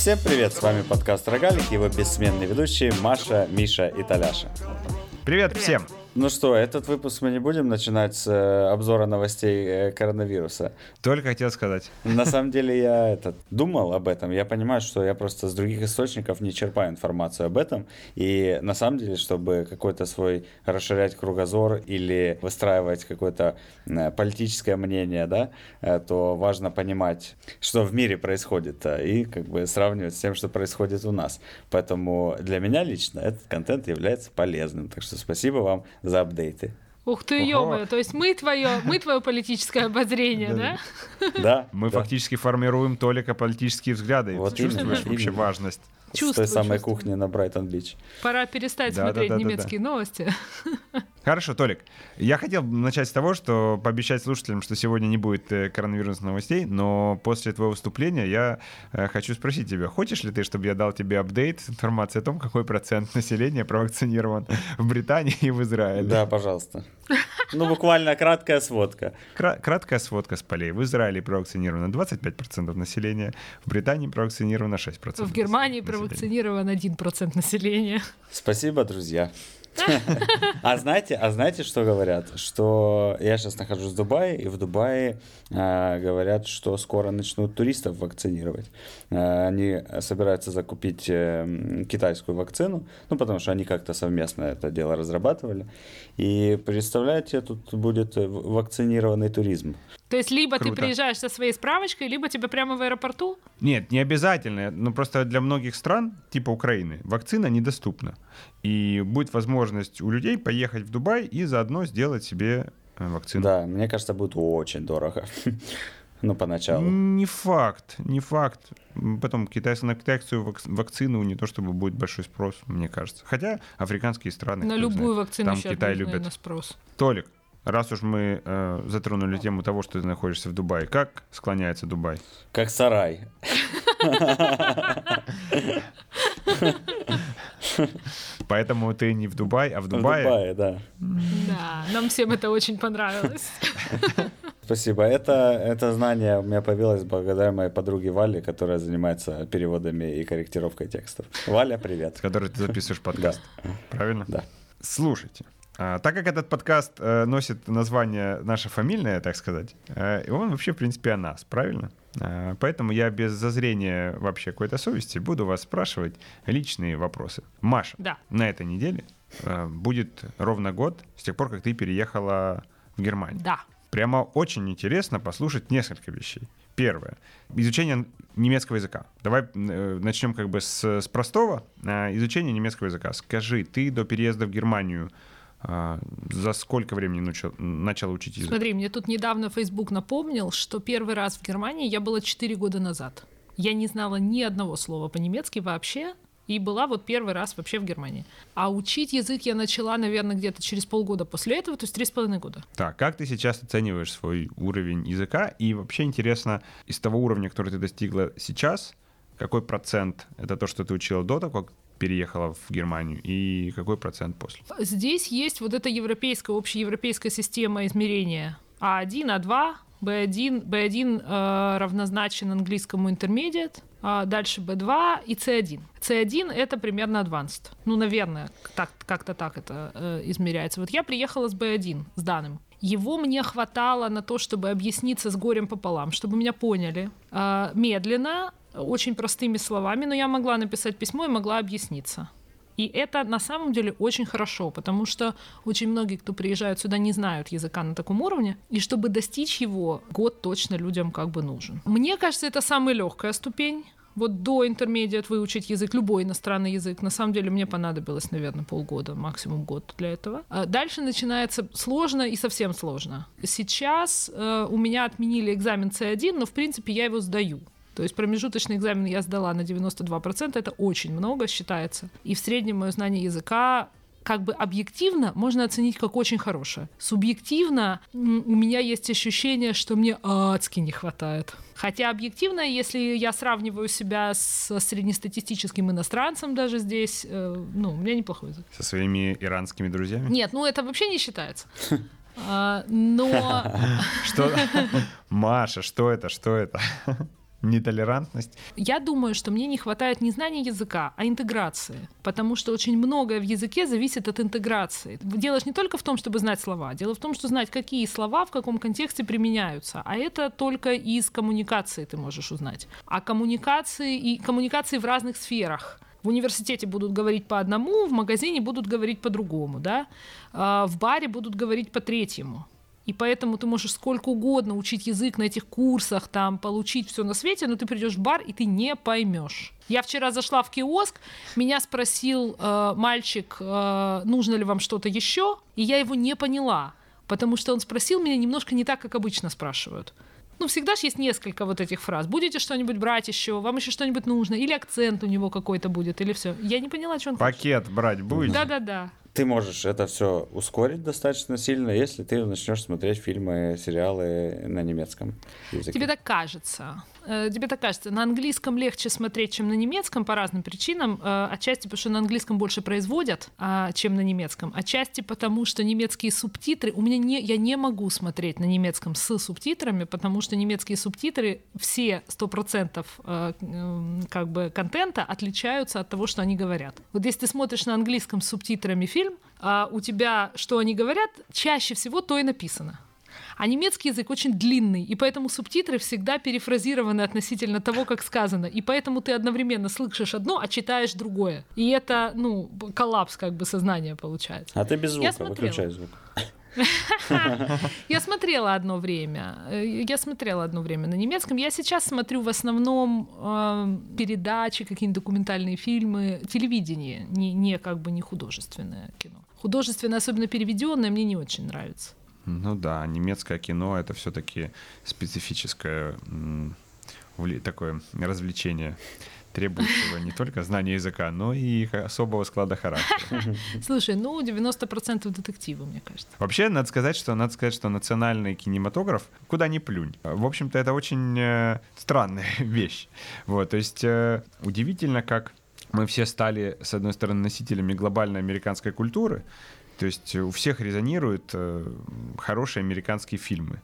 Всем привет, с вами подкаст «Рогалик» и его бессменные ведущие Маша, Миша и Таляша. Привет, Привет. всем! Ну что, этот выпуск мы не будем начинать с э, обзора новостей э, коронавируса. Только хотел сказать. На самом деле я этот, думал об этом. Я понимаю, что я просто с других источников не черпаю информацию об этом. И на самом деле, чтобы какой-то свой расширять кругозор или выстраивать какое-то э, политическое мнение, да, то важно понимать, что в мире происходит, и как бы сравнивать с тем, что происходит у нас. Поэтому для меня лично этот контент является полезным. Так что спасибо вам за апдейты. Ух ты, ё то есть мы твое, мы твое политическое обозрение, да? Да. Мы фактически формируем только политические взгляды. Вот чувствуешь вообще важность. Чувствую, с той самой чувствую. кухни на Брайтон-Бич. Пора перестать да, смотреть да, да, немецкие да, да. новости. Хорошо, Толик. Я хотел начать с того, что пообещать слушателям, что сегодня не будет э, коронавирусных новостей, но после твоего выступления я э, хочу спросить тебя, хочешь ли ты, чтобы я дал тебе апдейт, информации о том, какой процент населения провакцинирован в Британии и в Израиле? Да, пожалуйста. Ну, буквально краткая сводка. Кра- краткая сводка с полей. В Израиле провакцинировано 25% населения, в Британии провакцинировано 6%. В Германии провакцинировано 1% населения. Спасибо, друзья. А знаете, а знаете, что говорят? Что я сейчас нахожусь в Дубае, и в Дубае э, говорят, что скоро начнут туристов вакцинировать. Э, они собираются закупить э, китайскую вакцину, ну, потому что они как-то совместно это дело разрабатывали. И представляете, тут будет вакцинированный туризм. То есть либо Круто. ты приезжаешь со своей справочкой, либо тебя прямо в аэропорту? Нет, не обязательно. Ну, просто для многих стран, типа Украины, вакцина недоступна. И будет возможность у людей поехать в Дубай и заодно сделать себе э, вакцину. Да, мне кажется, будет очень дорого. Ну, поначалу. Не факт, не факт. Потом китайцы на китайскую вакцину не то чтобы будет большой спрос, мне кажется. Хотя африканские страны... На любую знает, вакцину там Китай любит. на спрос. Толик, раз уж мы э, затронули тему того, что ты находишься в Дубае, как склоняется Дубай? Как сарай. Поэтому ты не в Дубае, а в Дубае. В Дубае, да. Да, нам всем это очень понравилось. Спасибо. Это, это знание у меня появилось благодаря моей подруге Вале, которая занимается переводами и корректировкой текстов. Валя, привет. С которой ты записываешь подкаст. Да. Правильно? Да. Слушайте, так как этот подкаст э, носит название наше фамильное, так сказать, э, он вообще, в принципе, о нас, правильно? А, поэтому я без зазрения вообще какой-то совести буду вас спрашивать личные вопросы. Маша, да. на этой неделе э, будет ровно год с тех пор, как ты переехала в Германию. Да. Прямо очень интересно послушать несколько вещей. Первое. Изучение немецкого языка. Давай начнем как бы с, с простого. Э, изучение немецкого языка. Скажи, ты до переезда в Германию а, за сколько времени начал, начал учить язык? Смотри, мне тут недавно Facebook напомнил, что первый раз в Германии я была 4 года назад. Я не знала ни одного слова по-немецки вообще, и была вот первый раз вообще в Германии. А учить язык я начала, наверное, где-то через полгода после этого, то есть три с половиной года. Так, как ты сейчас оцениваешь свой уровень языка? И вообще интересно, из того уровня, который ты достигла сейчас, какой процент это то, что ты учила до того, как переехала в Германию, и какой процент после? Здесь есть вот эта европейская, общеевропейская система измерения А1, А2, B1, B1 э, равнозначен английскому intermediate, а дальше B2 и C1. C1 это примерно advanced. Ну, наверное, так, как-то так это э, измеряется. Вот я приехала с B1, с данным. Его мне хватало на то, чтобы объясниться с горем пополам, чтобы меня поняли. Э, медленно, очень простыми словами, но я могла написать письмо и могла объясниться. И это на самом деле очень хорошо, потому что очень многие, кто приезжают сюда, не знают языка на таком уровне. И чтобы достичь его, год точно людям как бы нужен. Мне кажется, это самая легкая ступень. Вот до интермедиат выучить язык, любой иностранный язык, на самом деле мне понадобилось, наверное, полгода, максимум год для этого. А дальше начинается сложно и совсем сложно. Сейчас э, у меня отменили экзамен C1, но в принципе я его сдаю. То есть промежуточный экзамен я сдала на 92%, это очень много считается. И в среднем мое знание языка как бы объективно можно оценить как очень хорошее. Субъективно у меня есть ощущение, что мне адски не хватает. Хотя объективно, если я сравниваю себя с среднестатистическим иностранцем даже здесь, э, ну, у меня неплохой язык. Со своими иранскими друзьями? Нет, ну это вообще не считается. А, но... Что? Маша, что это? Что это? Нетолерантность. Я думаю, что мне не хватает не знания языка, а интеграции. Потому что очень многое в языке зависит от интеграции. Дело же не только в том, чтобы знать слова. Дело в том, что знать, какие слова в каком контексте применяются. А это только из коммуникации ты можешь узнать. А коммуникации и коммуникации в разных сферах. В университете будут говорить по одному, в магазине будут говорить по другому, да? А в баре будут говорить по третьему. И поэтому ты можешь сколько угодно учить язык на этих курсах, там, получить все на свете, но ты придешь в бар, и ты не поймешь. Я вчера зашла в киоск, меня спросил э, мальчик, э, нужно ли вам что-то еще, и я его не поняла, потому что он спросил меня немножко не так, как обычно спрашивают. Ну, всегда же есть несколько вот этих фраз. Будете что-нибудь брать еще? Вам еще что-нибудь нужно? Или акцент у него какой-то будет? Или все? Я не поняла, что он Пакет хочет. брать будете? Да-да-да ты можешь это все ускорить достаточно сильно, если ты начнешь смотреть фильмы, сериалы на немецком языке. Тебе так кажется. Э, тебе так кажется, на английском легче смотреть, чем на немецком по разным причинам. Э, отчасти потому, что на английском больше производят, а, чем на немецком. Отчасти потому, что немецкие субтитры... У меня не... Я не могу смотреть на немецком с субтитрами, потому что немецкие субтитры, все 100% э, как бы контента отличаются от того, что они говорят. Вот если ты смотришь на английском с субтитрами фильм, а у тебя, что они говорят, чаще всего то и написано. А немецкий язык очень длинный, и поэтому субтитры всегда перефразированы относительно того, как сказано. И поэтому ты одновременно слышишь одно, а читаешь другое. И это, ну, коллапс как бы сознания получается. А ты без звука, выключай звук. Я смотрела одно время. Э, я смотрела одно время на немецком. Я сейчас смотрю в основном э, передачи, какие-нибудь документальные фильмы, телевидение, не, не как бы не художественное кино. Художественное, особенно переведенное, мне не очень нравится. Ну да, немецкое кино это все-таки специфическое такое развлечение требующего не только знания языка, но и особого склада характера. Слушай, ну 90% детектива, мне кажется. Вообще, надо сказать, что надо сказать, что национальный кинематограф, куда ни плюнь. В общем-то, это очень э, странная вещь. Вот, то есть э, удивительно, как мы все стали, с одной стороны, носителями глобальной американской культуры, то есть у всех резонируют э, хорошие американские фильмы.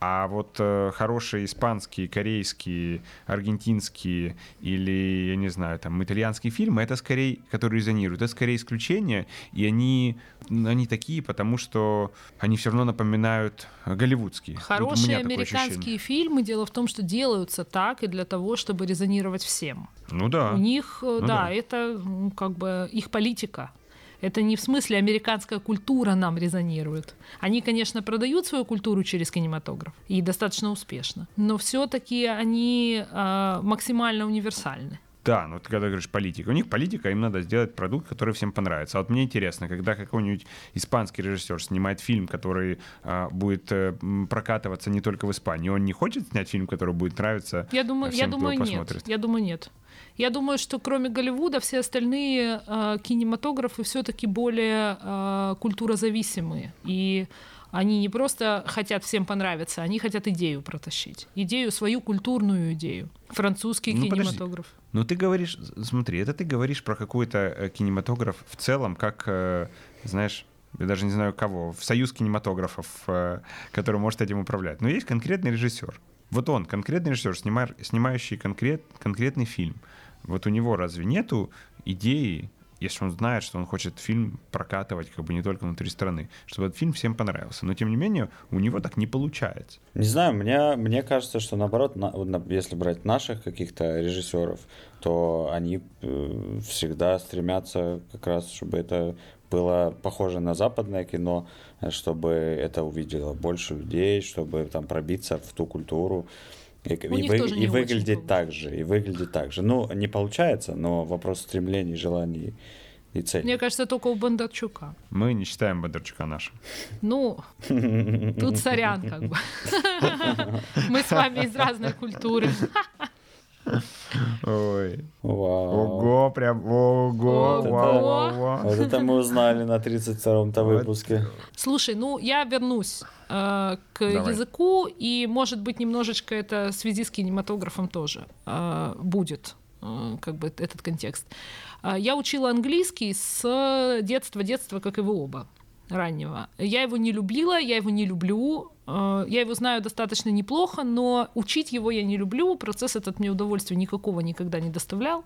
А вот э, хорошие испанские, корейские, аргентинские или, я не знаю, там, итальянские фильмы, это скорее, которые резонируют, это скорее исключение, и они, они такие, потому что они все равно напоминают голливудские. Хорошие вот американские фильмы, дело в том, что делаются так и для того, чтобы резонировать всем. Ну да. У них, э, ну, да, да, это как бы их политика. Это не в смысле американская культура нам резонирует. Они, конечно, продают свою культуру через кинематограф и достаточно успешно, но все-таки они э, максимально универсальны. Да, ну ты когда говоришь политика, у них политика, им надо сделать продукт, который всем понравится. А вот мне интересно, когда какой-нибудь испанский режиссер снимает фильм, который а, будет а, прокатываться не только в Испании, он не хочет снять фильм, который будет нравиться я думаю, всем, я думаю, кто нет. посмотрит? Я думаю, нет. Я думаю, что кроме Голливуда все остальные э, кинематографы все-таки более э, культурозависимые. И они не просто хотят всем понравиться, они хотят идею протащить. Идею, свою культурную идею. Французский ну, кинематограф. Подожди. Ну ты говоришь, смотри, это ты говоришь про какой-то э, кинематограф в целом, как, э, знаешь, я даже не знаю кого, в союз кинематографов, э, который может этим управлять. Но есть конкретный режиссер. Вот он, конкретный режиссер, снимающий конкрет, конкретный фильм. Вот у него разве нету идеи, если он знает, что он хочет фильм прокатывать как бы не только внутри страны, чтобы этот фильм всем понравился. Но тем не менее у него так не получается. Не знаю, мне, мне кажется, что наоборот, на, если брать наших каких-то режиссеров, то они э, всегда стремятся как раз, чтобы это было похоже на западное кино, чтобы это увидело больше людей, чтобы там пробиться в ту культуру. И, и, вы, и выглядит так же, и выглядит так же. Ну, не получается, но вопрос стремлений, желаний и целей. Мне кажется, только у Бондарчука. Мы не считаем Бондарчука нашим. Ну, тут сорян как бы. Мы с вами из разной культуры. Ой. Вау. Ого, прям ого. Вау, вау, вау. Вот это мы узнали на 32-м-то выпуске. Слушай, ну я вернусь э, к Давай. языку, и, может быть, немножечко это в связи с кинематографом тоже э, будет, э, как бы этот контекст. Э, я учила английский с детства, детства, как и вы оба раннего. Я его не любила, я его не люблю, я его знаю достаточно неплохо, но учить его я не люблю. Процесс этот мне удовольствия никакого никогда не доставлял.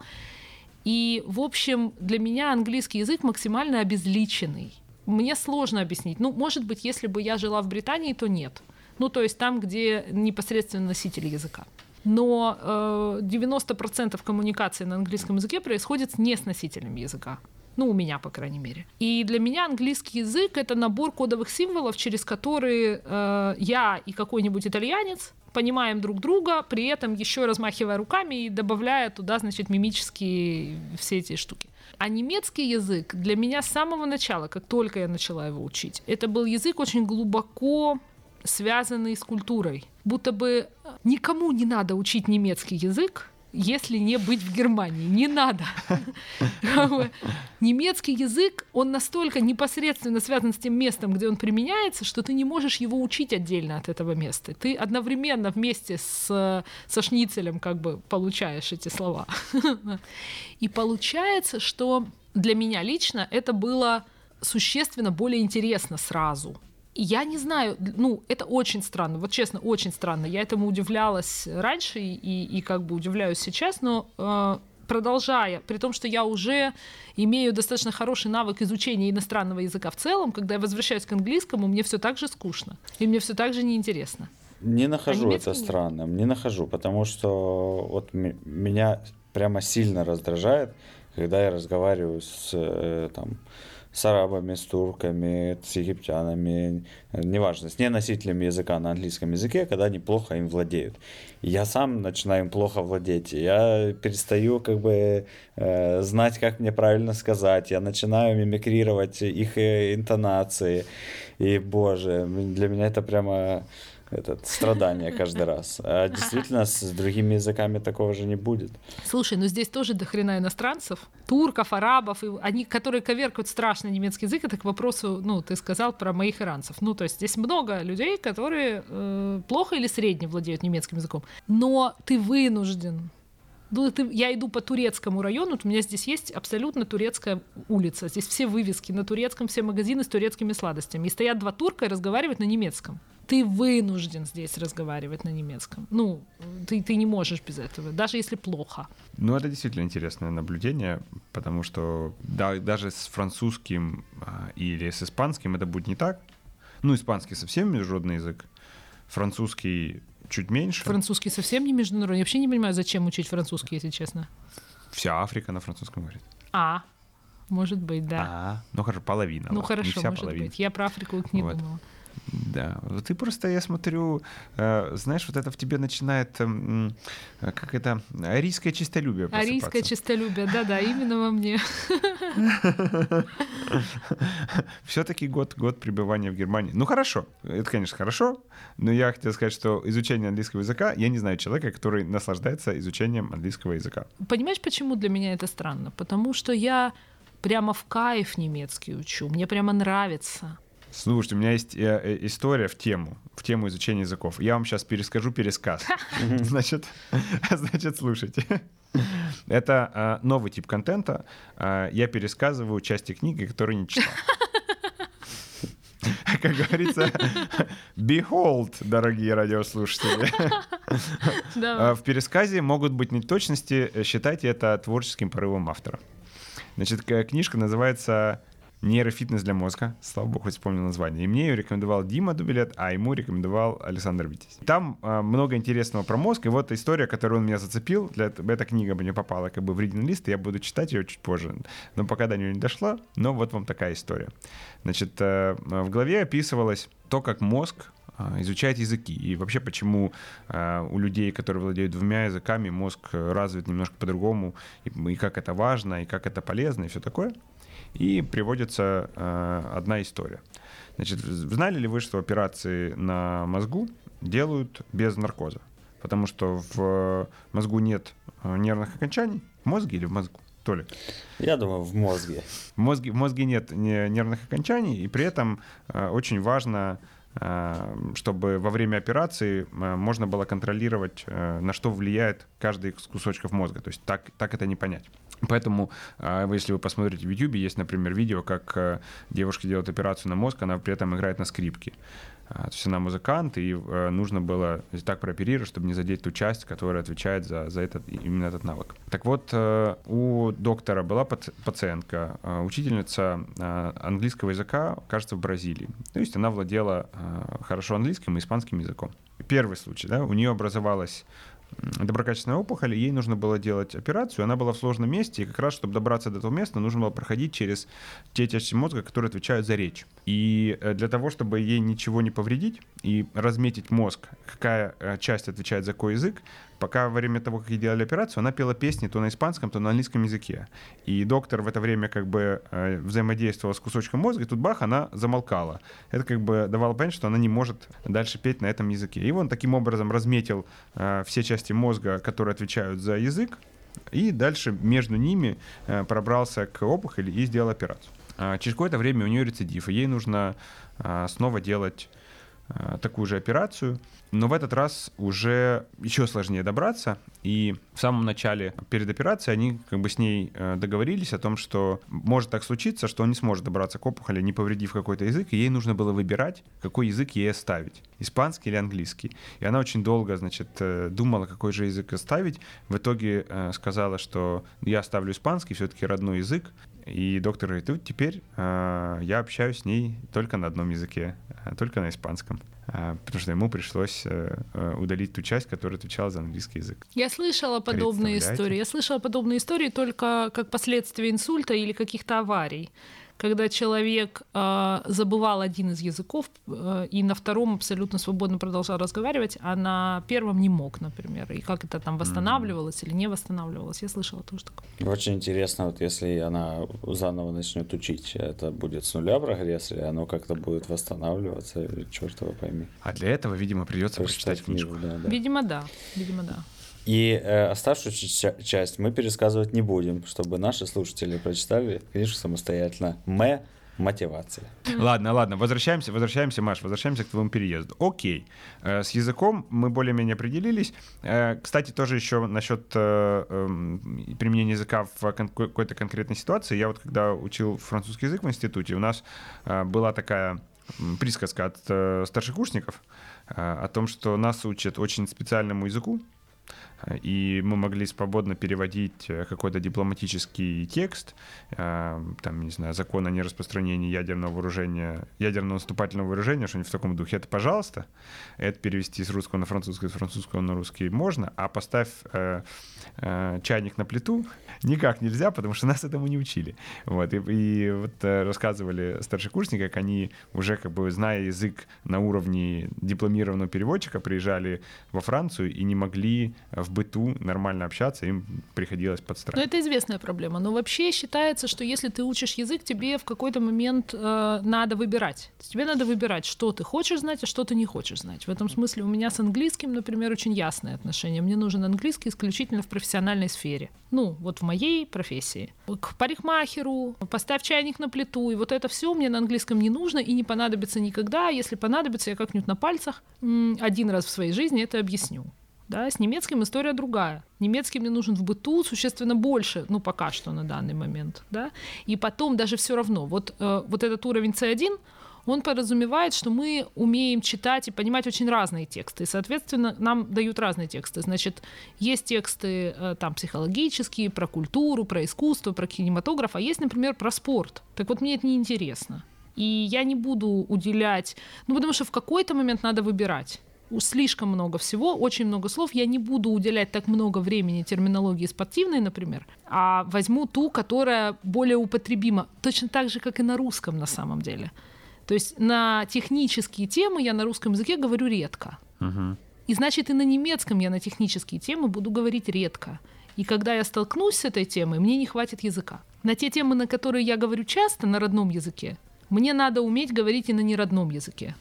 И, в общем, для меня английский язык максимально обезличенный. Мне сложно объяснить. Ну, может быть, если бы я жила в Британии, то нет. Ну, то есть там, где непосредственно носитель языка. Но э, 90% коммуникации на английском языке происходит не с носителем языка. Ну, у меня, по крайней мере. И для меня английский язык — это набор кодовых символов, через которые э, я и какой-нибудь итальянец понимаем друг друга, при этом еще размахивая руками и добавляя туда, значит, мимические все эти штуки. А немецкий язык для меня с самого начала, как только я начала его учить, это был язык очень глубоко связанный с культурой. Будто бы никому не надо учить немецкий язык, если не быть в Германии. Не надо. Немецкий язык, он настолько непосредственно связан с тем местом, где он применяется, что ты не можешь его учить отдельно от этого места. Ты одновременно вместе с, со шницелем как бы получаешь эти слова. И получается, что для меня лично это было существенно более интересно сразу я не знаю, ну, это очень странно, вот честно, очень странно. Я этому удивлялась раньше и, и как бы удивляюсь сейчас, но э, продолжая, при том, что я уже имею достаточно хороший навык изучения иностранного языка в целом, когда я возвращаюсь к английскому, мне все так же скучно, и мне все так же неинтересно. Не нахожу а это странным, не нахожу, потому что вот меня прямо сильно раздражает, когда я разговариваю с э, там, с арабами, с турками, с египтянами, неважно, с неносителями языка на английском языке, когда они плохо им владеют. я сам начинаю им плохо владеть, я перестаю как бы э, знать, как мне правильно сказать, я начинаю мимикрировать их э, интонации, и, боже, для меня это прямо этот, страдание каждый раз. А действительно, с другими языками такого же не будет. Слушай, ну здесь тоже дохрена иностранцев, турков, арабов, и они, которые коверкают страшно немецкий язык, это к вопросу, ну, ты сказал про моих иранцев. Ну, то есть здесь много людей, которые э, плохо или средне владеют немецким языком. Но ты вынужден ну, я иду по турецкому району, у меня здесь есть абсолютно турецкая улица. Здесь все вывески на турецком, все магазины с турецкими сладостями. И стоят два турка и разговаривают на немецком ты вынужден здесь разговаривать на немецком. Ну, ты, ты не можешь без этого, даже если плохо. Ну, это действительно интересное наблюдение, потому что да, даже с французским а, или с испанским это будет не так. Ну, испанский совсем международный язык, французский чуть меньше. Французский совсем не международный. Я вообще не понимаю, зачем учить французский, если честно. Вся Африка на французском говорит. А, может быть, да. А, ну хорошо, половина. Ну хорошо, может половина. быть. Я про Африку не вот. думала. Да, ты просто, я смотрю, э, знаешь, вот это в тебе начинает, э, как это, арийское чистолюбие Арийское чистолюбие, да-да, именно во мне. Все-таки год, год пребывания в Германии. Ну хорошо, это, конечно, хорошо, но я хотел сказать, что изучение английского языка, я не знаю человека, который наслаждается изучением английского языка. Понимаешь, почему для меня это странно? Потому что я прямо в кайф немецкий учу, мне прямо нравится. Слушайте, у меня есть э, э, история в тему, в тему изучения языков. Я вам сейчас перескажу пересказ. Значит, значит, слушайте. Это э, новый тип контента. Э, я пересказываю части книги, которые не читал. Как говорится, behold, дорогие радиослушатели. Э, в пересказе могут быть неточности. Считайте это творческим порывом автора. Значит, книжка называется нейрофитнес для мозга. Слава богу, хоть вспомнил название. И мне ее рекомендовал Дима Дубилет, а ему рекомендовал Александр Витязь. Там э, много интересного про мозг. И вот история, которую он меня зацепил. Для, эта книга мне попала как бы в reading лист, и я буду читать ее чуть позже. Но пока до нее не дошла. Но вот вам такая история. Значит, э, в главе описывалось то, как мозг изучает языки. И вообще, почему э, у людей, которые владеют двумя языками, мозг развит немножко по-другому, и, и как это важно, и как это полезно, и все такое. И приводится э, одна история. Значит, знали ли вы, что операции на мозгу делают без наркоза? Потому что в мозгу нет э, нервных окончаний. В мозге или в мозгу? Толик? Я думаю, в мозге. В мозге, в мозге нет нервных окончаний, и при этом э, очень важно чтобы во время операции э, можно было контролировать, на что влияет каждый из кусочков мозга. То есть так, так это не понять. Поэтому, а, если вы посмотрите в YouTube, есть, например, видео, как э, девушка делает операцию на мозг, она при этом играет на скрипке. А, то есть она музыкант, и э, нужно было так прооперировать, чтобы не задеть ту часть, которая отвечает за, за этот, именно этот навык. Так вот, э, у доктора была пациентка, э, учительница английского языка, кажется, в Бразилии. То есть она владела хорошо английским и испанским языком. Первый случай, да, у нее образовалась доброкачественная опухоль, ей нужно было делать операцию, она была в сложном месте, и как раз, чтобы добраться до этого места, нужно было проходить через те части мозга, которые отвечают за речь. И э, для того, чтобы ей ничего не повредить и разметить мозг, какая э, часть отвечает за какой язык, пока во время того, как ей делали операцию, она пела песни то на испанском, то на английском языке. И доктор в это время как бы э, взаимодействовал с кусочком мозга, и тут бах, она замолкала. Это как бы давало понять, что она не может дальше петь на этом языке. И он таким образом разметил все части мозга, которые отвечают за язык, и дальше между ними пробрался к опухоли и сделал операцию. А, через какое-то время у нее рецидив, и ей нужно а, снова делать такую же операцию, но в этот раз уже еще сложнее добраться. И в самом начале, перед операцией, они как бы с ней э, договорились о том, что может так случиться, что он не сможет добраться к опухоли, не повредив какой-то язык, и ей нужно было выбирать, какой язык ей оставить, испанский или английский. И она очень долго, значит, э, думала, какой же язык оставить. В итоге э, сказала, что я оставлю испанский, все-таки родной язык, и доктор говорит, вот теперь э, я общаюсь с ней только на одном языке, а только на испанском. Э, потому что ему пришлось э, э, удалить ту часть, которая отвечала за английский язык. Я слышала подобные истории. Я слышала подобные истории только как последствия инсульта или каких-то аварий когда человек э, забывал один из языков э, и на втором абсолютно свободно продолжал разговаривать, а на первом не мог, например. И как это там восстанавливалось mm-hmm. или не восстанавливалось, я слышала тоже такое. Очень интересно, вот если она заново начнет учить, это будет с нуля прогресс, или оно как-то будет восстанавливаться, черт его пойми. А для этого, видимо, придется прочитать, прочитать книжку. Да, да. Видимо, да. Видимо, да. И э, оставшуюся часть мы пересказывать не будем, чтобы наши слушатели прочитали книжку самостоятельно. М мотивация. Ладно, ладно, возвращаемся, возвращаемся, Маш, возвращаемся к твоему переезду. Окей, э, с языком мы более-менее определились. Э, кстати, тоже еще насчет э, э, применения языка в какой-то конкретной ситуации. Я вот когда учил французский язык в институте, у нас была такая присказка от старшекурсников о том, что нас учат очень специальному языку, и мы могли свободно переводить э, какой-то дипломатический текст, э, там, не знаю, закон о нераспространении ядерного вооружения, ядерного наступательного вооружения, что-нибудь в таком духе. Это, пожалуйста, это перевести с русского на французский, с французского на русский можно, а поставь э, э, чайник на плиту никак нельзя, потому что нас этому не учили. Вот, и, и вот э, рассказывали старшекурсники, как они уже как бы зная язык на уровне дипломированного переводчика, приезжали во Францию и не могли в в быту нормально общаться, им приходилось подстраиваться. Ну, это известная проблема. Но вообще считается, что если ты учишь язык, тебе в какой-то момент э, надо выбирать. Тебе надо выбирать, что ты хочешь знать, а что ты не хочешь знать. В этом смысле у меня с английским, например, очень ясные отношения. Мне нужен английский исключительно в профессиональной сфере. Ну, вот в моей профессии. К парикмахеру, поставь чайник на плиту, и вот это все мне на английском не нужно и не понадобится никогда. Если понадобится, я как-нибудь на пальцах один раз в своей жизни это объясню. Да, с немецким история другая. Немецкий мне нужен в быту существенно больше, ну, пока что на данный момент. Да? И потом даже все равно, вот, э, вот этот уровень C1, он подразумевает, что мы умеем читать и понимать очень разные тексты. И, соответственно, нам дают разные тексты. Значит, есть тексты э, там психологические, про культуру, про искусство, про кинематограф, а есть, например, про спорт. Так вот, мне это не интересно. И я не буду уделять, ну, потому что в какой-то момент надо выбирать слишком много всего, очень много слов. Я не буду уделять так много времени терминологии спортивной, например, а возьму ту, которая более употребима, точно так же, как и на русском на самом деле. То есть на технические темы я на русском языке говорю редко. Uh-huh. И значит, и на немецком я на технические темы буду говорить редко. И когда я столкнусь с этой темой, мне не хватит языка. На те темы, на которые я говорю часто на родном языке, мне надо уметь говорить и на неродном языке.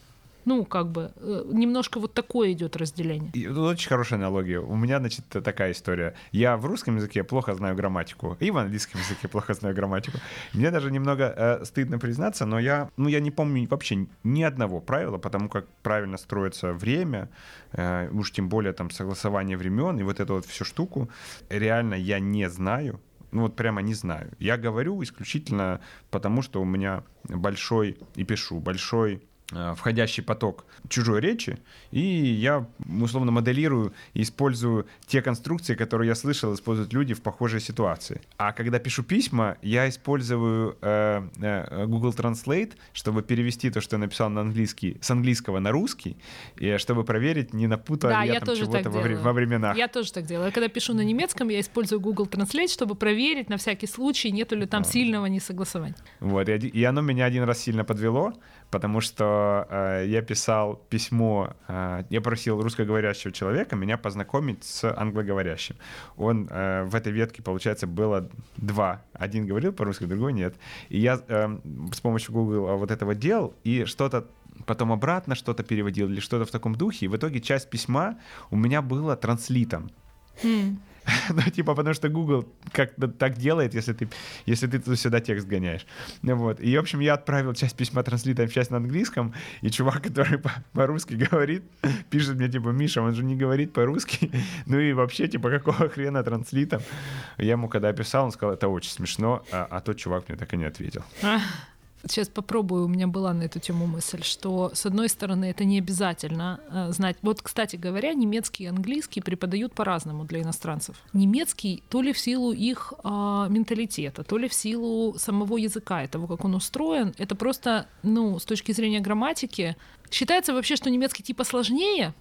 Ну, как бы, э, немножко вот такое идет разделение. И, очень хорошая аналогия. У меня, значит, такая история. Я в русском языке плохо знаю грамматику, и в английском языке плохо знаю грамматику. Мне даже немного э, стыдно признаться, но я, ну, я не помню вообще ни одного правила, потому как правильно строится время, э, уж тем более там согласование времен и вот эту вот всю штуку. Реально я не знаю, ну вот прямо не знаю. Я говорю исключительно потому, что у меня большой, и пишу, большой входящий поток чужой речи, и я условно моделирую и использую те конструкции, которые я слышал, используют люди в похожей ситуации. А когда пишу письма, я использую э, э, Google Translate, чтобы перевести то, что я написал на английский, с английского на русский, и чтобы проверить, не напутал Да, я, я там чего-то во, во временах. Я тоже так делаю. Когда пишу на немецком, я использую Google Translate, чтобы проверить на всякий случай, нету ли там сильного несогласования. Вот, и, и оно меня один раз сильно подвело, потому что э, я писал письмо, э, я просил русскоговорящего человека меня познакомить с англоговорящим. Он э, в этой ветке, получается, было два. Один говорил по-русски, другой нет. И я э, с помощью Google вот этого делал, и что-то потом обратно что-то переводил или что-то в таком духе. И в итоге часть письма у меня была транслитом. Ну, типа, потому что Google как-то так делает, если ты, если ты сюда текст гоняешь. Ну, вот. И, в общем, я отправил часть письма транслитом, часть на английском, и чувак, который по- по-русски говорит, пишет мне, типа, Миша, он же не говорит по-русски. Ну и вообще, типа, какого хрена транслитом? Я ему когда писал, он сказал, это очень смешно, а, а тот чувак мне так и не ответил. Сейчас попробую, у меня была на эту тему мысль, что, с одной стороны, это не обязательно э, знать. Вот, кстати говоря, немецкий и английский преподают по-разному для иностранцев. Немецкий то ли в силу их а, менталитета, то ли в силу самого языка того, как он устроен, это просто, ну, с точки зрения грамматики, считается вообще, что немецкий типа сложнее,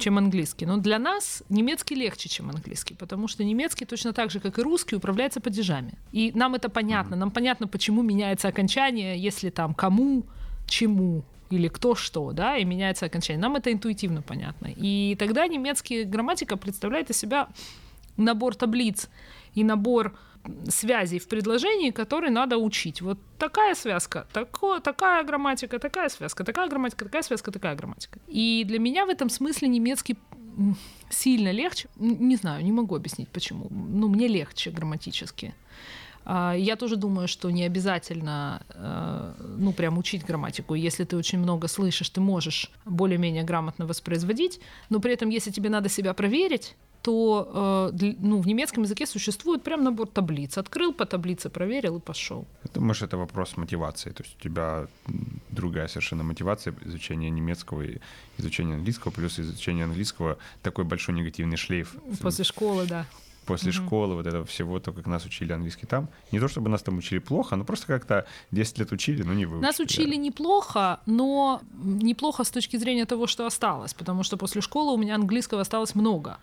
чем английский. Но для нас немецкий легче, чем английский, потому что немецкий точно так же, как и русский, управляется падежами. И нам это понятно. Нам понятно, почему меняется окончание, если там кому, чему или кто что, да, и меняется окончание. Нам это интуитивно понятно. И тогда немецкий грамматика представляет из себя набор таблиц и набор связей в предложении, которые надо учить. Вот такая связка, тако, такая грамматика, такая связка, такая грамматика, такая связка, такая грамматика. И для меня в этом смысле немецкий сильно легче. Не знаю, не могу объяснить почему. Ну, мне легче грамматически. А, Я тоже думаю, что не обязательно, э, ну, прям учить грамматику. Если ты очень много слышишь, ты можешь более-менее грамотно воспроизводить, но при этом, если тебе надо себя проверить, то э, ну, в немецком языке существует прям набор таблиц. Открыл по таблице, проверил и пошел. Думаешь, это вопрос мотивации? То есть у тебя другая совершенно мотивация изучения немецкого и изучения английского, плюс изучение английского такой большой негативный шлейф После школы, да. после школы, вот этого всего, то, как нас учили английский там. Не то, чтобы нас там учили плохо, но просто как-то 10 лет учили, но не выучили. Нас учили неплохо, но неплохо с точки зрения того, что осталось, потому что после школы у меня английского осталось много.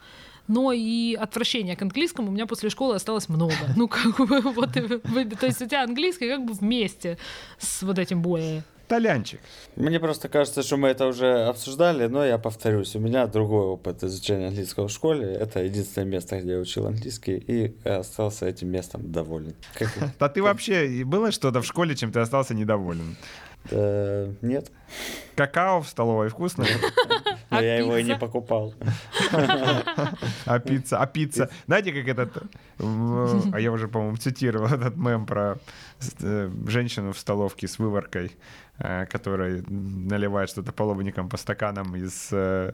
Но и отвращения к английскому у меня после школы осталось много. Ну, как бы, вот, то есть у тебя английский как бы вместе с вот этим более. Толянчик. Мне просто кажется, что мы это уже обсуждали, но я повторюсь. У меня другой опыт изучения английского в школе. Это единственное место, где я учил английский, и остался этим местом доволен. Да ты вообще, было что-то в школе, чем ты остался недоволен? Нет, Какао в столовой вкусное, но А я его и не пицца? покупал. а пицца, а пицца. Знаете, как этот, а я уже, по-моему, цитировал этот мем про э, женщину в столовке с выворкой, э, которая наливает что-то половником по стаканам из, э,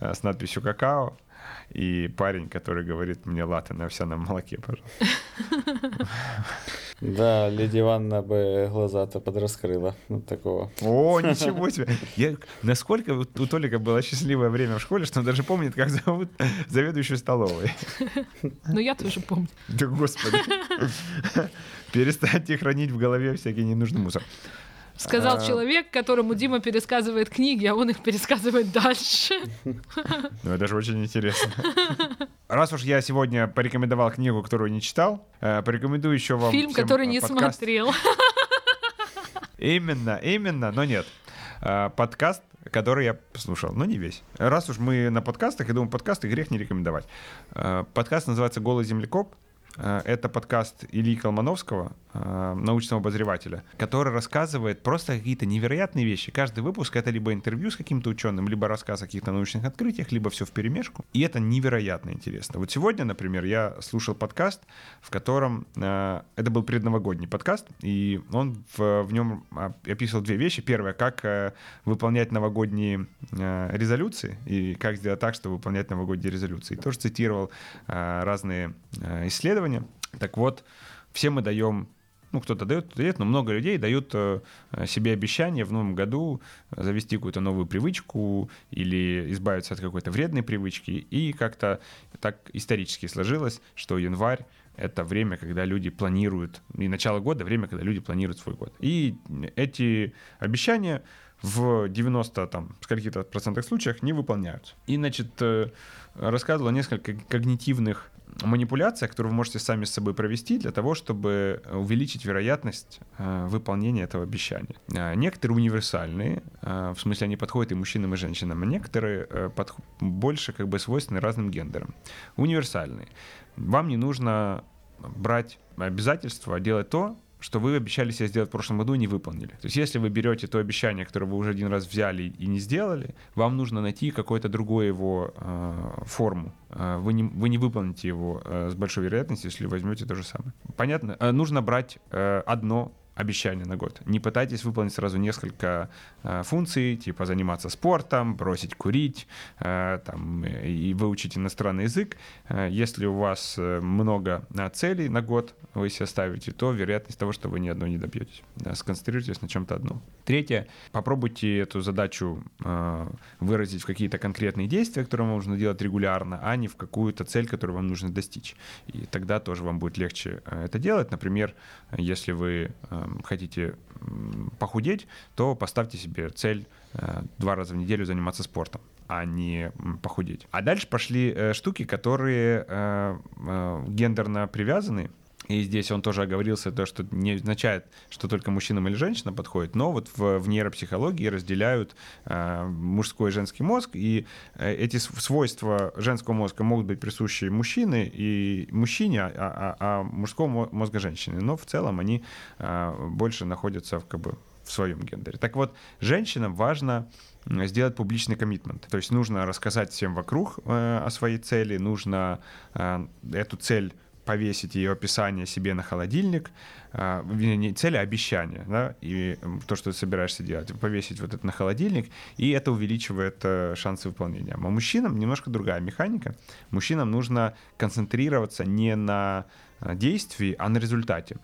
с надписью «какао», и парень, который говорит мне латте на овсяном молоке, пожалуйста. Да, Лидия Ивановна бы глаза-то подраскрыла. Ну, такого. О, ничего себе! Я, насколько вот у Толика было счастливое время в школе, что он даже помнит, как зовут заведующую столовой. Но я тоже помню. Да господи. Перестаньте хранить в голове всякий ненужный мусор. Сказал А. человек, которому Дима пересказывает книги, а он их пересказывает дальше. Ну, это же очень интересно. Раз уж я сегодня порекомендовал книгу, которую не читал, э, порекомендую еще вам Фильм, который э, не подкаст. смотрел. Именно, именно, но нет. Э, Подкаст, который я послушал, но не весь. Раз уж мы на подкастах, я думаю, подкасты грех не рекомендовать. Подкаст называется «Голый землекоп». Это подкаст Ильи Колмановского, научного обозревателя, который рассказывает просто какие-то невероятные вещи. Каждый выпуск — это либо интервью с каким-то ученым, либо рассказ о каких-то научных открытиях, либо все в перемешку. И это невероятно интересно. Вот сегодня, например, я слушал подкаст, в котором... э, Это был предновогодний подкаст, и он в, в нем а, описывал две вещи. Первое, как э, выполнять новогодние э, резолюции, и как сделать так, чтобы выполнять новогодние резолюции. И тоже цитировал э, разные э, исследования. Так вот, все мы даем ну, кто-то дает, кто-то дает, но много людей дают э, себе обещание в новом году завести какую-то новую привычку или избавиться от какой-то вредной привычки. И как-то так исторически сложилось, что январь это время, когда люди планируют, и начало года — время, когда люди планируют свой год. И эти обещания в 90 там, скольких-то процентах случаях не выполняются. И, значит, э, рассказывал о нескольких когнитивных манипуляциях, которые вы можете сами с собой провести для того, чтобы увеличить вероятность э, выполнения этого обещания. Э, некоторые универсальные, в смысле они подходят и мужчинам, и женщинам, а некоторые под, больше как бы свойственны разным гендерам. Универсальные. Вам не нужно брать обязательства, делать то, что вы обещали себе сделать в прошлом году и не выполнили. То есть если вы берете то обещание, которое вы уже один раз взяли и не сделали, вам нужно найти какое-то другое его э, форму. Э, вы, не, вы не выполните его э, с большой вероятностью, если возьмете то же самое. Понятно? Э, нужно брать э, одно обещание на год. Не пытайтесь выполнить сразу несколько э, функций, типа заниматься спортом, бросить курить э, там, и выучить иностранный язык. Э, если у вас э, много э, целей на год вы себе ставите, то вероятность того, что вы ни одной не добьетесь. Да, сконцентрируйтесь на чем-то одном. Третье, попробуйте эту задачу э, выразить в какие-то конкретные действия, которые вам нужно делать регулярно, а не в какую-то цель, которую вам нужно достичь. И тогда тоже вам будет легче э, это делать. Например, если вы э, хотите похудеть, то поставьте себе цель э, два раза в неделю заниматься спортом а не похудеть. А дальше пошли э, штуки, которые э, гендерно привязаны, и здесь он тоже оговорился, то, что не означает, что только мужчинам или женщинам подходит, но вот в, в нейропсихологии разделяют э, мужской и женский мозг, и э, эти свойства женского мозга могут быть присущи мужчине и мужчине, а, а, а мужского мозга женщины. Но в целом они э, больше находятся в, как бы, в своем гендере. Так вот, женщинам важно сделать публичный коммитмент. То есть нужно рассказать всем вокруг э, о своей цели, нужно э, эту цель повесить ее описание себе на холодильник, а, не цель, а обещание, да, и то, что ты собираешься делать, повесить вот это на холодильник, и это увеличивает э, шансы выполнения. А мужчинам немножко другая механика. Мужчинам нужно концентрироваться не на э, действии, а на результате.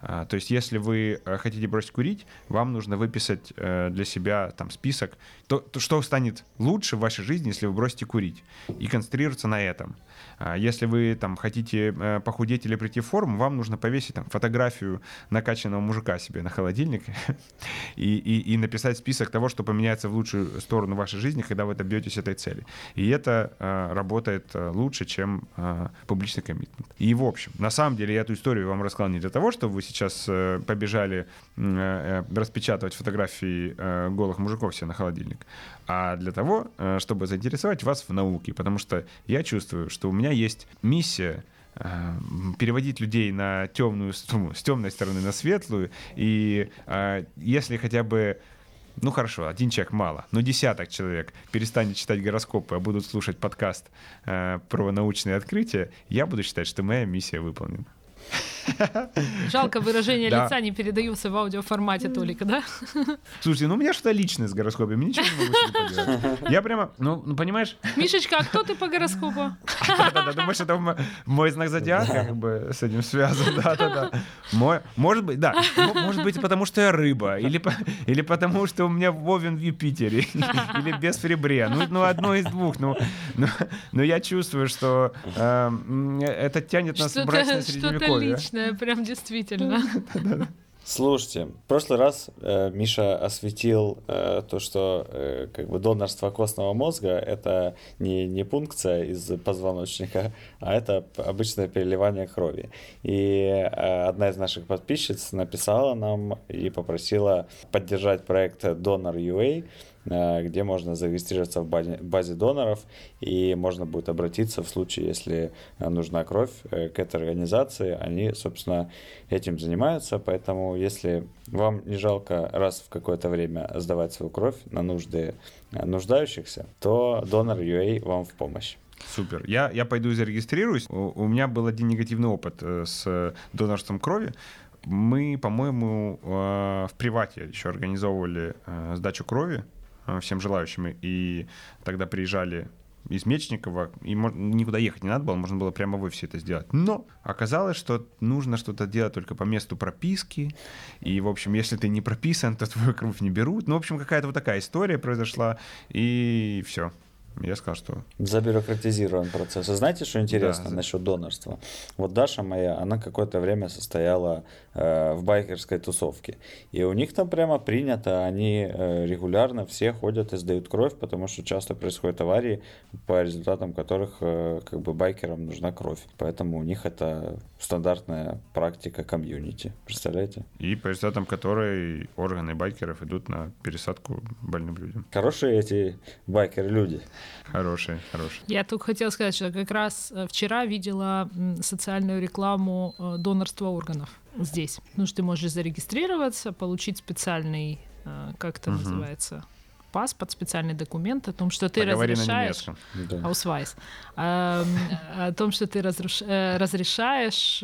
А, то есть, если вы э, хотите бросить курить, вам нужно выписать для себя там список, то, то, что станет лучше в вашей жизни, если вы бросите курить, и концентрироваться на этом. А если вы там хотите э, похудеть или прийти в форму, вам нужно повесить там фотографию накачанного мужика себе на холодильник и, и, и написать список того, что поменяется в лучшую сторону вашей жизни, когда вы добьетесь этой цели. И это э, работает э, лучше, чем э, публичный коммитмент. И в общем, на самом деле я эту историю вам рассказал не для того, чтобы вы сейчас э, побежали э, распечатывать фотографии э, голых мужиков себе на холодильник, а для того, э, чтобы заинтересовать вас в науке, потому что я чувствую, что у меня есть миссия э, переводить людей на темную, ну, с темной стороны на светлую, и э, если хотя бы ну хорошо, один человек мало, но десяток человек перестанет читать гороскопы, а будут слушать подкаст э, про научные открытия, я буду считать, что моя миссия выполнена. Жалко, выражение да. лица не передаются в аудиоформате Толика, да? Слушайте, ну у меня что-то личное с гороскопом, ничего не могу себе поделать. Я прямо, ну, ну понимаешь... Мишечка, а кто ты по гороскопу? Да-да-да, думаешь, это мой знак зодиака как бы с этим связан, да-да-да. Может быть, да, может быть, потому что я рыба, или, или потому что у меня Вовен в Юпитере, или без в ребре, ну, ну одно из двух, ну, ну, но я чувствую, что э, это тянет нас в брачное средневековье личное, прям действительно. Слушайте, в прошлый раз э, Миша осветил э, то, что э, как бы донорство костного мозга это не, не пункция из позвоночника, а это обычное переливание крови. И э, одна из наших подписчиц написала нам и попросила поддержать проект Donor UA где можно зарегистрироваться в базе, доноров, и можно будет обратиться в случае, если нужна кровь э, к этой организации. Они, собственно, этим занимаются, поэтому если вам не жалко раз в какое-то время сдавать свою кровь на нужды э, нуждающихся, то донор UA вам в помощь. Супер. Я, я пойду зарегистрируюсь. У, у меня был один негативный опыт с донорством крови. Мы, по-моему, в привате еще организовывали сдачу крови Э, всем желающим. И тогда приезжали из Мечникова, и никуда ехать не надо было, можно было прямо в офисе это сделать. Но оказалось, что нужно что-то делать только по месту прописки, и, в общем, если ты не прописан, то твою кровь не берут. Ну, в общем, какая-то вот такая история произошла, и все. Я сказал, что... Забюрократизирован процесс. А знаете, что интересно да, насчет донорства? Вот Даша моя, она какое-то время состояла э, в байкерской тусовке. И у них там прямо принято, они э, регулярно все ходят и сдают кровь, потому что часто происходят аварии, по результатам которых э, как бы байкерам нужна кровь. Поэтому у них это стандартная практика комьюнити. Представляете? И по результатам которой органы байкеров идут на пересадку больным людям. Хорошие эти байкеры-люди. Хорошие, хорошие. Я только хотела сказать, что как раз э, вчера видела социальную рекламу э, донорства органов здесь. Ну, что ты можешь зарегистрироваться, получить специальный, э, как это угу. называется, паспорт, специальный документ о том, что ты Поговори разрешаешь... Да. Аусвайс. О, о том, что ты разруш... разрешаешь,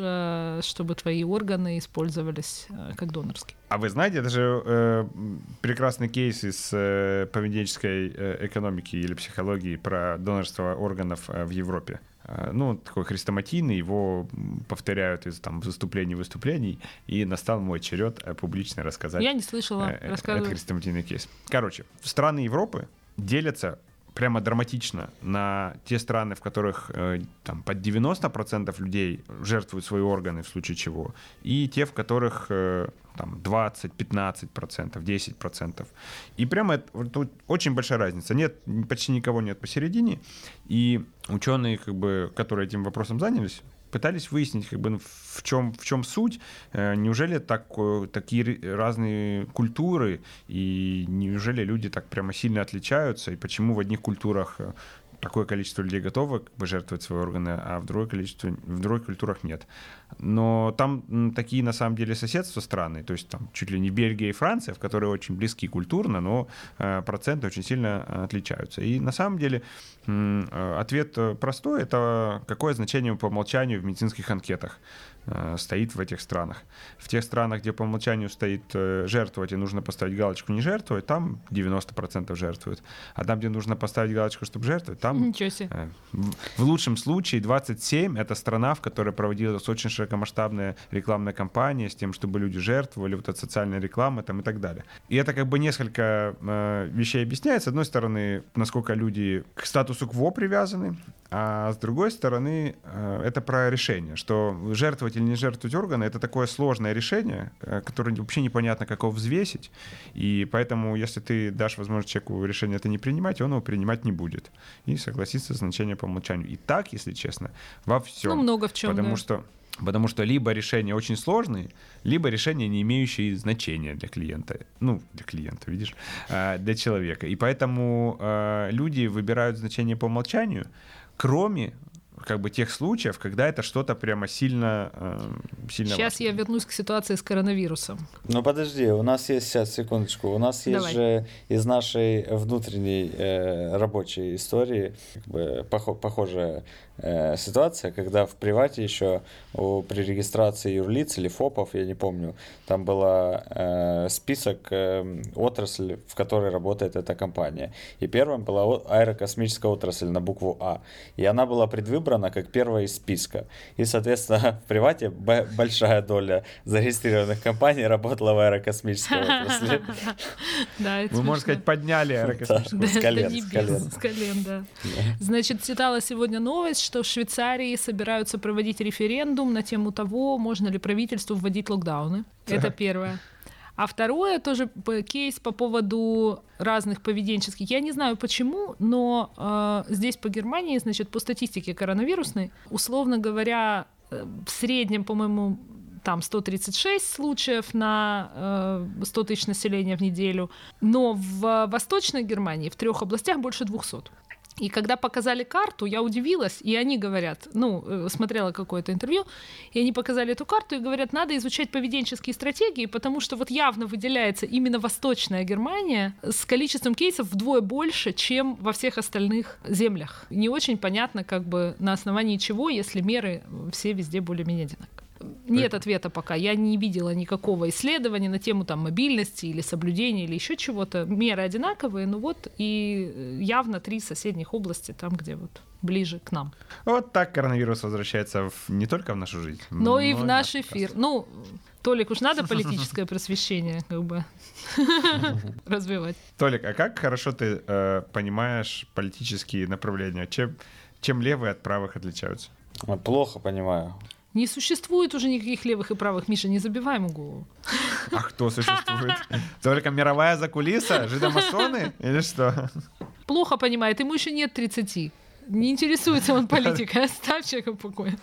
чтобы твои органы использовались как донорские. А вы знаете, это же э, прекрасный кейс из э, поведенческой э, экономики или психологии про донорство органов э, в Европе. Э, ну, такой хрестоматийный, его повторяют из там выступлений выступлений, и настал мой черед э, публично рассказать. Я не слышала, э, рассказывай. Это хрестоматийный кейс. Короче, страны Европы делятся прямо драматично на те страны, в которых э, там, под 90% людей жертвуют свои органы в случае чего, и те, в которых э, там, 20, 15%, 10%. И прямо тут очень большая разница. Нет, почти никого нет посередине. И ученые, как бы, которые этим вопросом занялись, пытались выяснить, как бы, ну, в чем, в чем суть, э, неужели так, такие разные культуры, и неужели люди так прямо сильно отличаются, и почему в одних культурах э, такое количество людей готово как бы, жертвовать свои органы, а в другой, количестве, в других культурах нет. Но там такие, на самом деле, соседства страны, то есть там чуть ли не Бельгия и Франция, в которые очень близки культурно, но э, проценты очень сильно отличаются. И на самом деле э, ответ простой, это какое значение по умолчанию в медицинских анкетах. Э, стоит в этих странах. В тех странах, где по умолчанию стоит э, жертвовать, и нужно поставить галочку «не жертвовать», там 90% жертвуют. А там, где нужно поставить галочку, чтобы жертвовать, там Ничего себе. Э, в лучшем случае 27 — это страна, в которой проводилась очень широкомасштабная рекламная кампания с тем, чтобы люди жертвовали, вот эта социальная реклама там и так далее. И это как бы несколько вещей объясняет. С одной стороны, насколько люди к статусу КВО привязаны, а с другой стороны, это про решение, что жертвовать или не жертвовать органы — это такое сложное решение, э, которое вообще непонятно, как его взвесить. И поэтому, если ты дашь возможность человеку решение это не принимать, он его принимать не будет. И согласится с значением по умолчанию. И так, если честно, во всем. Ну, много в чем, Потому да. что Потому что либо решения очень сложные, либо решения, не имеющие значения для клиента. Ну, для клиента, видишь, э, для человека. И поэтому люди выбирают значение по умолчанию, кроме как бы тех случаев, когда это что-то прямо сильно, э, сильно Сейчас важно. я вернусь к ситуации с коронавирусом. Ну подожди, у нас есть сейчас секундочку, у нас есть Давай. же из нашей внутренней э, рабочей истории как бы пох- похожая э, ситуация, когда в привате еще у, при регистрации юрлиц или ФОПов, я не помню, там был э, список э, отрасли, в которой работает эта компания. И первым была аэрокосмическая отрасль на букву А. И она была предвыбрана как первая из списка. И, соответственно, в привате большая доля зарегистрированных компаний работала в аэрокосмической отрасли. Да, Вы, можно сказать, подняли аэрокосмическую. С колен, с колен. да. Значит, читала сегодня новость, что в Швейцарии собираются проводить референдум на тему того, можно ли правительству вводить локдауны. Это первое. А второе тоже кейс по поводу разных поведенческих. Я не знаю почему, но э, здесь по Германии, значит, по статистике коронавирусной, условно говоря, э, в среднем, по-моему, там 136 случаев на э, 100 тысяч населения в неделю, но в Восточной Германии в трех областях больше 200. И когда показали карту, я удивилась, и они говорят, ну, э, смотрела какое-то интервью, и они показали эту карту и говорят, надо изучать поведенческие стратегии, потому что вот явно выделяется именно Восточная Германия с количеством кейсов вдвое больше, чем во всех остальных землях. Не очень понятно, как бы на основании чего, если меры все везде более-менее одинаковые Нет ответа пока. Я не видела никакого исследования на тему там мобильности или соблюдения или еще чего-то. Меры одинаковые, ну вот и э, явно три соседних области там, где вот ближе к нам. Вот так коронавирус возвращается в, не только в нашу жизнь, но и в наш эфир. Ну, Толик, уж надо политическое просвещение как бы развивать. Толик, а как хорошо ты э, понимаешь политические направления? Чем, чем левые от правых отличаются? Плохо понимаю. Не существует уже никаких левых и правых. Миша, не забивай ему голову. А кто существует? Только мировая закулиса? Жидомасоны? Или что? Плохо понимает. Ему еще нет 30. Не интересуется он политикой. Оставь человека в покое.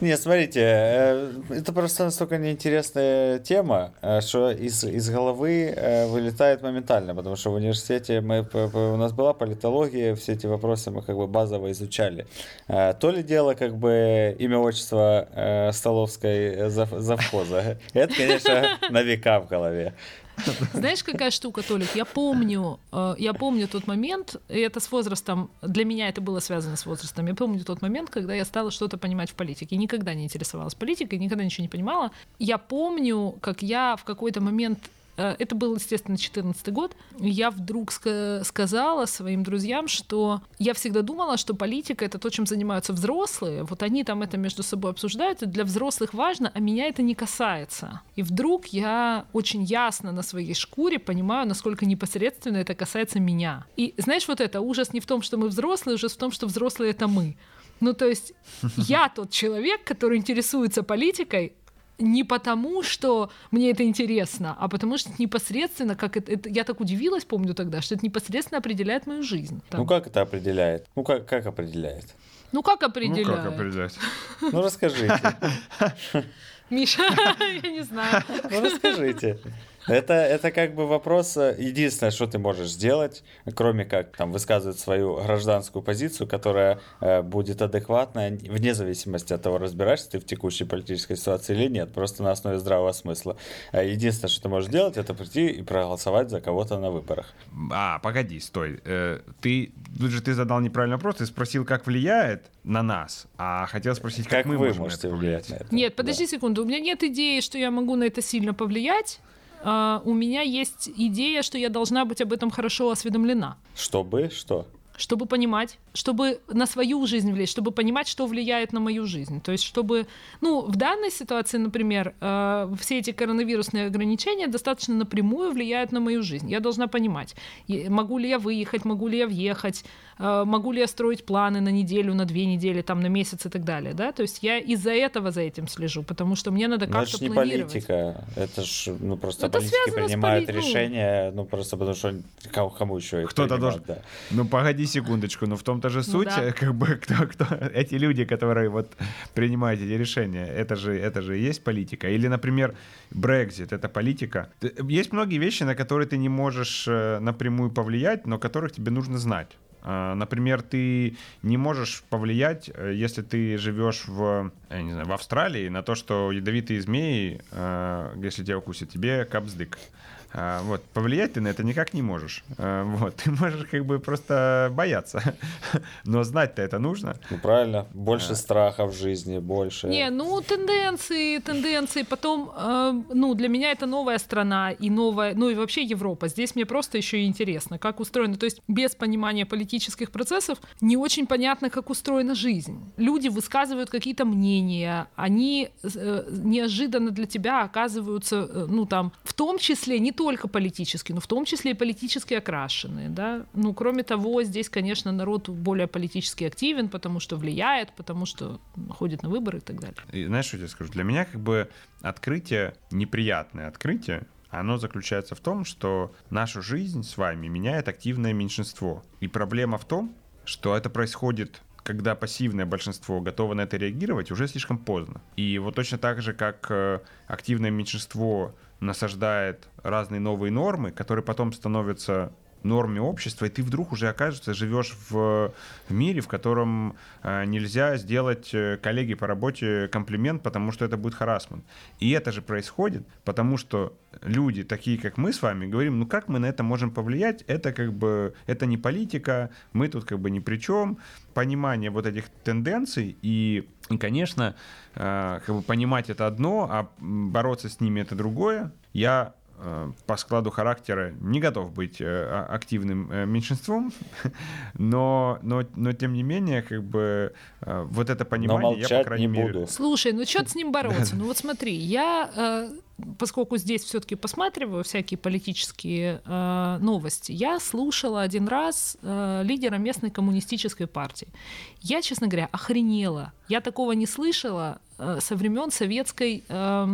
Не, смотрите, э, это просто настолько неинтересная тема, э, что из, из головы э, вылетает моментально, потому что в университете мы, у нас была политология, все эти вопросы мы как бы базово изучали. То ли дело как бы имя, отчество Столовской завхоза. Это, конечно, на века в голове. Знаешь, какая штука, Толик? Я помню, э, я помню тот момент, и это с возрастом, для меня это было связано с возрастом. Я помню тот момент, когда я стала что-то понимать в политике. Никогда не интересовалась политикой, никогда ничего не понимала. Я помню, как я в какой-то момент это был, естественно, 2014 год. Я вдруг сказала своим друзьям, что я всегда думала, что политика — это то, чем занимаются взрослые. Вот они там это между собой обсуждают, и для взрослых важно, а меня это не касается. И вдруг я очень ясно на своей шкуре понимаю, насколько непосредственно это касается меня. И знаешь, вот это ужас не в том, что мы взрослые, ужас в том, что взрослые — это мы. Ну, то есть я тот человек, который интересуется политикой, не потому, что мне это интересно, а потому что непосредственно, как это, это я так удивилась, помню тогда, что это непосредственно определяет мою жизнь. Там. Ну как это определяет? Ну как, как определяет? Ну как определяет? Ну как определяет? Ну расскажите. Миша, я не знаю. Ну расскажите. Это, это как бы вопрос, э, единственное, что ты можешь сделать, кроме как там высказывать свою гражданскую позицию, которая э, будет адекватная, вне зависимости от того, разбираешься ты в текущей политической ситуации или нет, просто на основе здравого смысла. Э, единственное, что ты можешь сделать, это прийти и проголосовать за кого-то на выборах. А, погоди, стой. Э, ты, тут же ты задал неправильный вопрос, ты спросил, как влияет на нас, а хотел спросить, как, как мы можем можете это влиять. На это. Нет, подожди да. секунду, у меня нет идеи, что я могу на это сильно повлиять. Uh, у меня есть идея, что я должна быть об этом хорошо осведомлена. Чтобы что? Чтобы понимать, чтобы на свою жизнь влиять, чтобы понимать, что влияет на мою жизнь. То есть, чтобы, ну, в данной ситуации, например, э, все эти коронавирусные ограничения достаточно напрямую влияют на мою жизнь. Я должна понимать, могу ли я выехать, могу ли я въехать, э, могу ли я строить планы на неделю, на две недели, там, на месяц и так далее, да. То есть я из-за этого за этим слежу, потому что мне надо как-то это не политика, это ж, ну, просто это политики принимают поли... решения, ну, просто потому что кому, еще их Кто-то должен... Да. Ну, погоди секундочку, но в том-то же суть, ну, да. как бы, кто, кто, эти люди, которые вот принимают эти решения, это же, это же и есть политика. Или, например, Brexit — это политика. Есть многие вещи, на которые ты не можешь э, напрямую повлиять, но которых тебе нужно знать. А, например, ты не можешь повлиять, э, если ты живешь в, я не знаю, в Австралии, на то, что ядовитые змеи, э, если тебя укусят, тебе капсдык. А, вот, повлиять ты на это никак не можешь. А, вот, ты можешь как бы просто бояться. Но знать-то это нужно. Ну, правильно. Больше а. страха в жизни, больше. Не, ну, тенденции, тенденции. Потом, э, ну, для меня это новая страна и новая, ну, и вообще Европа. Здесь мне просто еще и интересно, как устроено. То есть без понимания политических процессов не очень понятно, как устроена жизнь. Люди высказывают какие-то мнения, они э, неожиданно для тебя оказываются, э, ну, там, в том числе не то только политически, но в том числе и политически окрашенные. Да? Ну, кроме того, здесь, конечно, народ более политически активен, потому что влияет, потому что ходит на выборы и так далее. И знаешь, что я тебе скажу? Для меня как бы открытие, неприятное открытие, оно заключается в том, что нашу жизнь с вами меняет активное меньшинство. И проблема в том, что это происходит когда пассивное большинство готово на это реагировать, уже слишком поздно. И вот точно так же, как э, активное меньшинство насаждает разные новые нормы, которые потом становятся норме общества, и ты вдруг уже окажется, живешь в, в мире, в котором э, нельзя сделать э, коллеге по работе комплимент, потому что это будет харасмент. И это же происходит, потому что люди, такие как мы с вами, говорим, ну как мы на это можем повлиять? Это как бы, это не политика, мы тут как бы ни при чем. Понимание вот этих тенденций и, и конечно, э, как бы понимать это одно, а бороться с ними это другое. Я по складу характера не готов быть э, а, активным э, меньшинством, но, но, но тем не менее, как бы вот это понимание, я, по крайней мере... Буду. Слушай, ну что с ним бороться? Ну вот смотри, я поскольку здесь все-таки посматриваю всякие политические э, новости, я слушала один раз э, лидера местной коммунистической партии. Я, честно говоря, охренела. Я такого не слышала э, со времен советской э,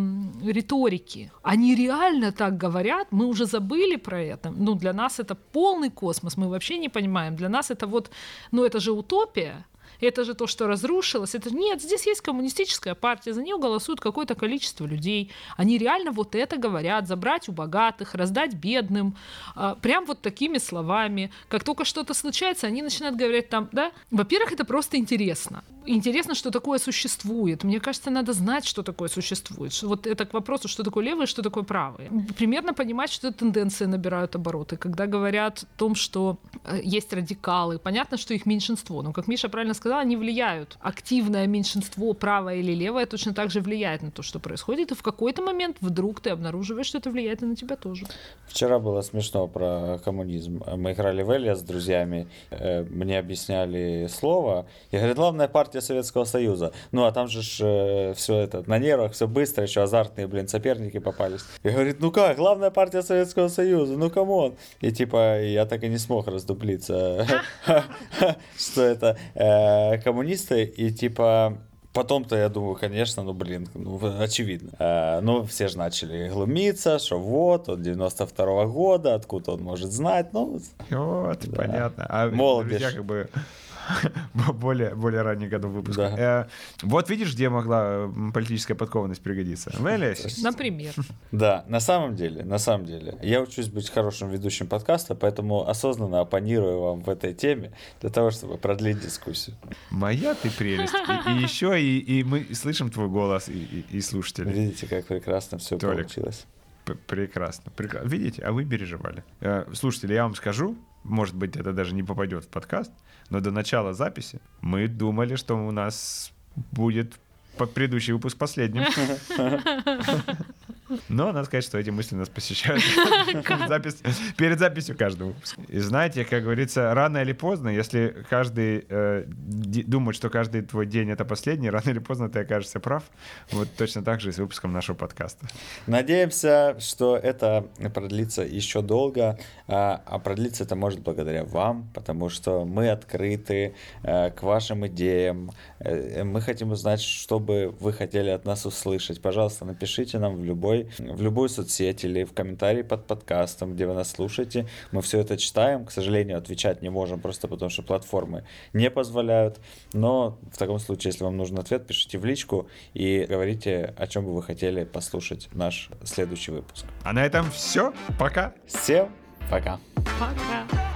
риторики. Они реально так говорят, мы уже забыли про это. Ну, для нас это полный космос, мы вообще не понимаем. Для нас это вот, ну, это же утопия это же то, что разрушилось. Это нет, здесь есть коммунистическая партия, за нее голосует какое-то количество людей. Они реально вот это говорят, забрать у богатых, раздать бедным, а, прям вот такими словами. Как только что-то случается, они начинают говорить там, да, во-первых, это просто интересно. Интересно, что такое существует. Мне кажется, надо знать, что такое существует. Вот это к вопросу, что такое левое, что такое правое. Примерно понимать, что тенденции набирают обороты. Когда говорят о том, что э, есть радикалы, понятно, что их меньшинство. Но, как Миша правильно сказал, сказала, они влияют. Активное меньшинство, правое или левое, точно так же влияет на то, что происходит. И в какой-то момент вдруг ты обнаруживаешь, что это влияет и на тебя тоже. Вчера было смешно про коммунизм. Мы играли в Alias с друзьями. Э, мне объясняли слово. Я говорю, главная партия Советского Союза. Ну, а там же э, все это на нервах, все быстро, еще азартные, блин, соперники попались. Я говорю, ну как, главная партия Советского Союза, ну come on. И типа я так и не смог раздуплиться, что это э, коммунисты, и типа Потом-то я думаю, конечно, ну блин, ну очевидно. А, ну все же начали глумиться, что вот, он 92-го года, откуда он может знать, ну... Вот, да. понятно. А Молодежь. друзья как бы более, более ранних годов выпуска. Да. Э, вот видишь, где могла политическая подкованность пригодиться. Например. Да, на самом деле, на самом деле, я учусь быть хорошим ведущим подкаста, поэтому осознанно оппонирую вам в этой теме для того, чтобы продлить дискуссию. Моя ты прелесть. И, и еще и, и мы слышим твой голос и, и, и слушатели. Видите, как прекрасно все Толик. получилось. Прекрасно, прекрасно. Видите, а вы переживали. Э, слушатели, я вам скажу, может быть, это даже не попадет в подкаст, но до начала записи мы думали, что у нас будет предыдущий выпуск последним. Но надо сказать, что эти мысли нас посещают перед записью каждого. И знаете, как говорится, рано или поздно, если каждый э, думает, что каждый твой день это последний, рано или поздно ты окажешься прав. Вот точно так же и с выпуском нашего подкаста. Надеемся, что это продлится еще долго, а, а продлится это может благодаря вам, потому что мы открыты э, к вашим идеям. Э, мы хотим узнать, что бы вы хотели от нас услышать. Пожалуйста, напишите нам в любой в любую соцсеть или в комментарии под подкастом, где вы нас слушаете. Мы все это читаем. К сожалению, отвечать не можем, просто потому что платформы не позволяют. Но в таком случае, если вам нужен ответ, пишите в личку и говорите, о чем бы вы хотели послушать наш следующий выпуск. А на этом все. Пока. Всем пока. Пока.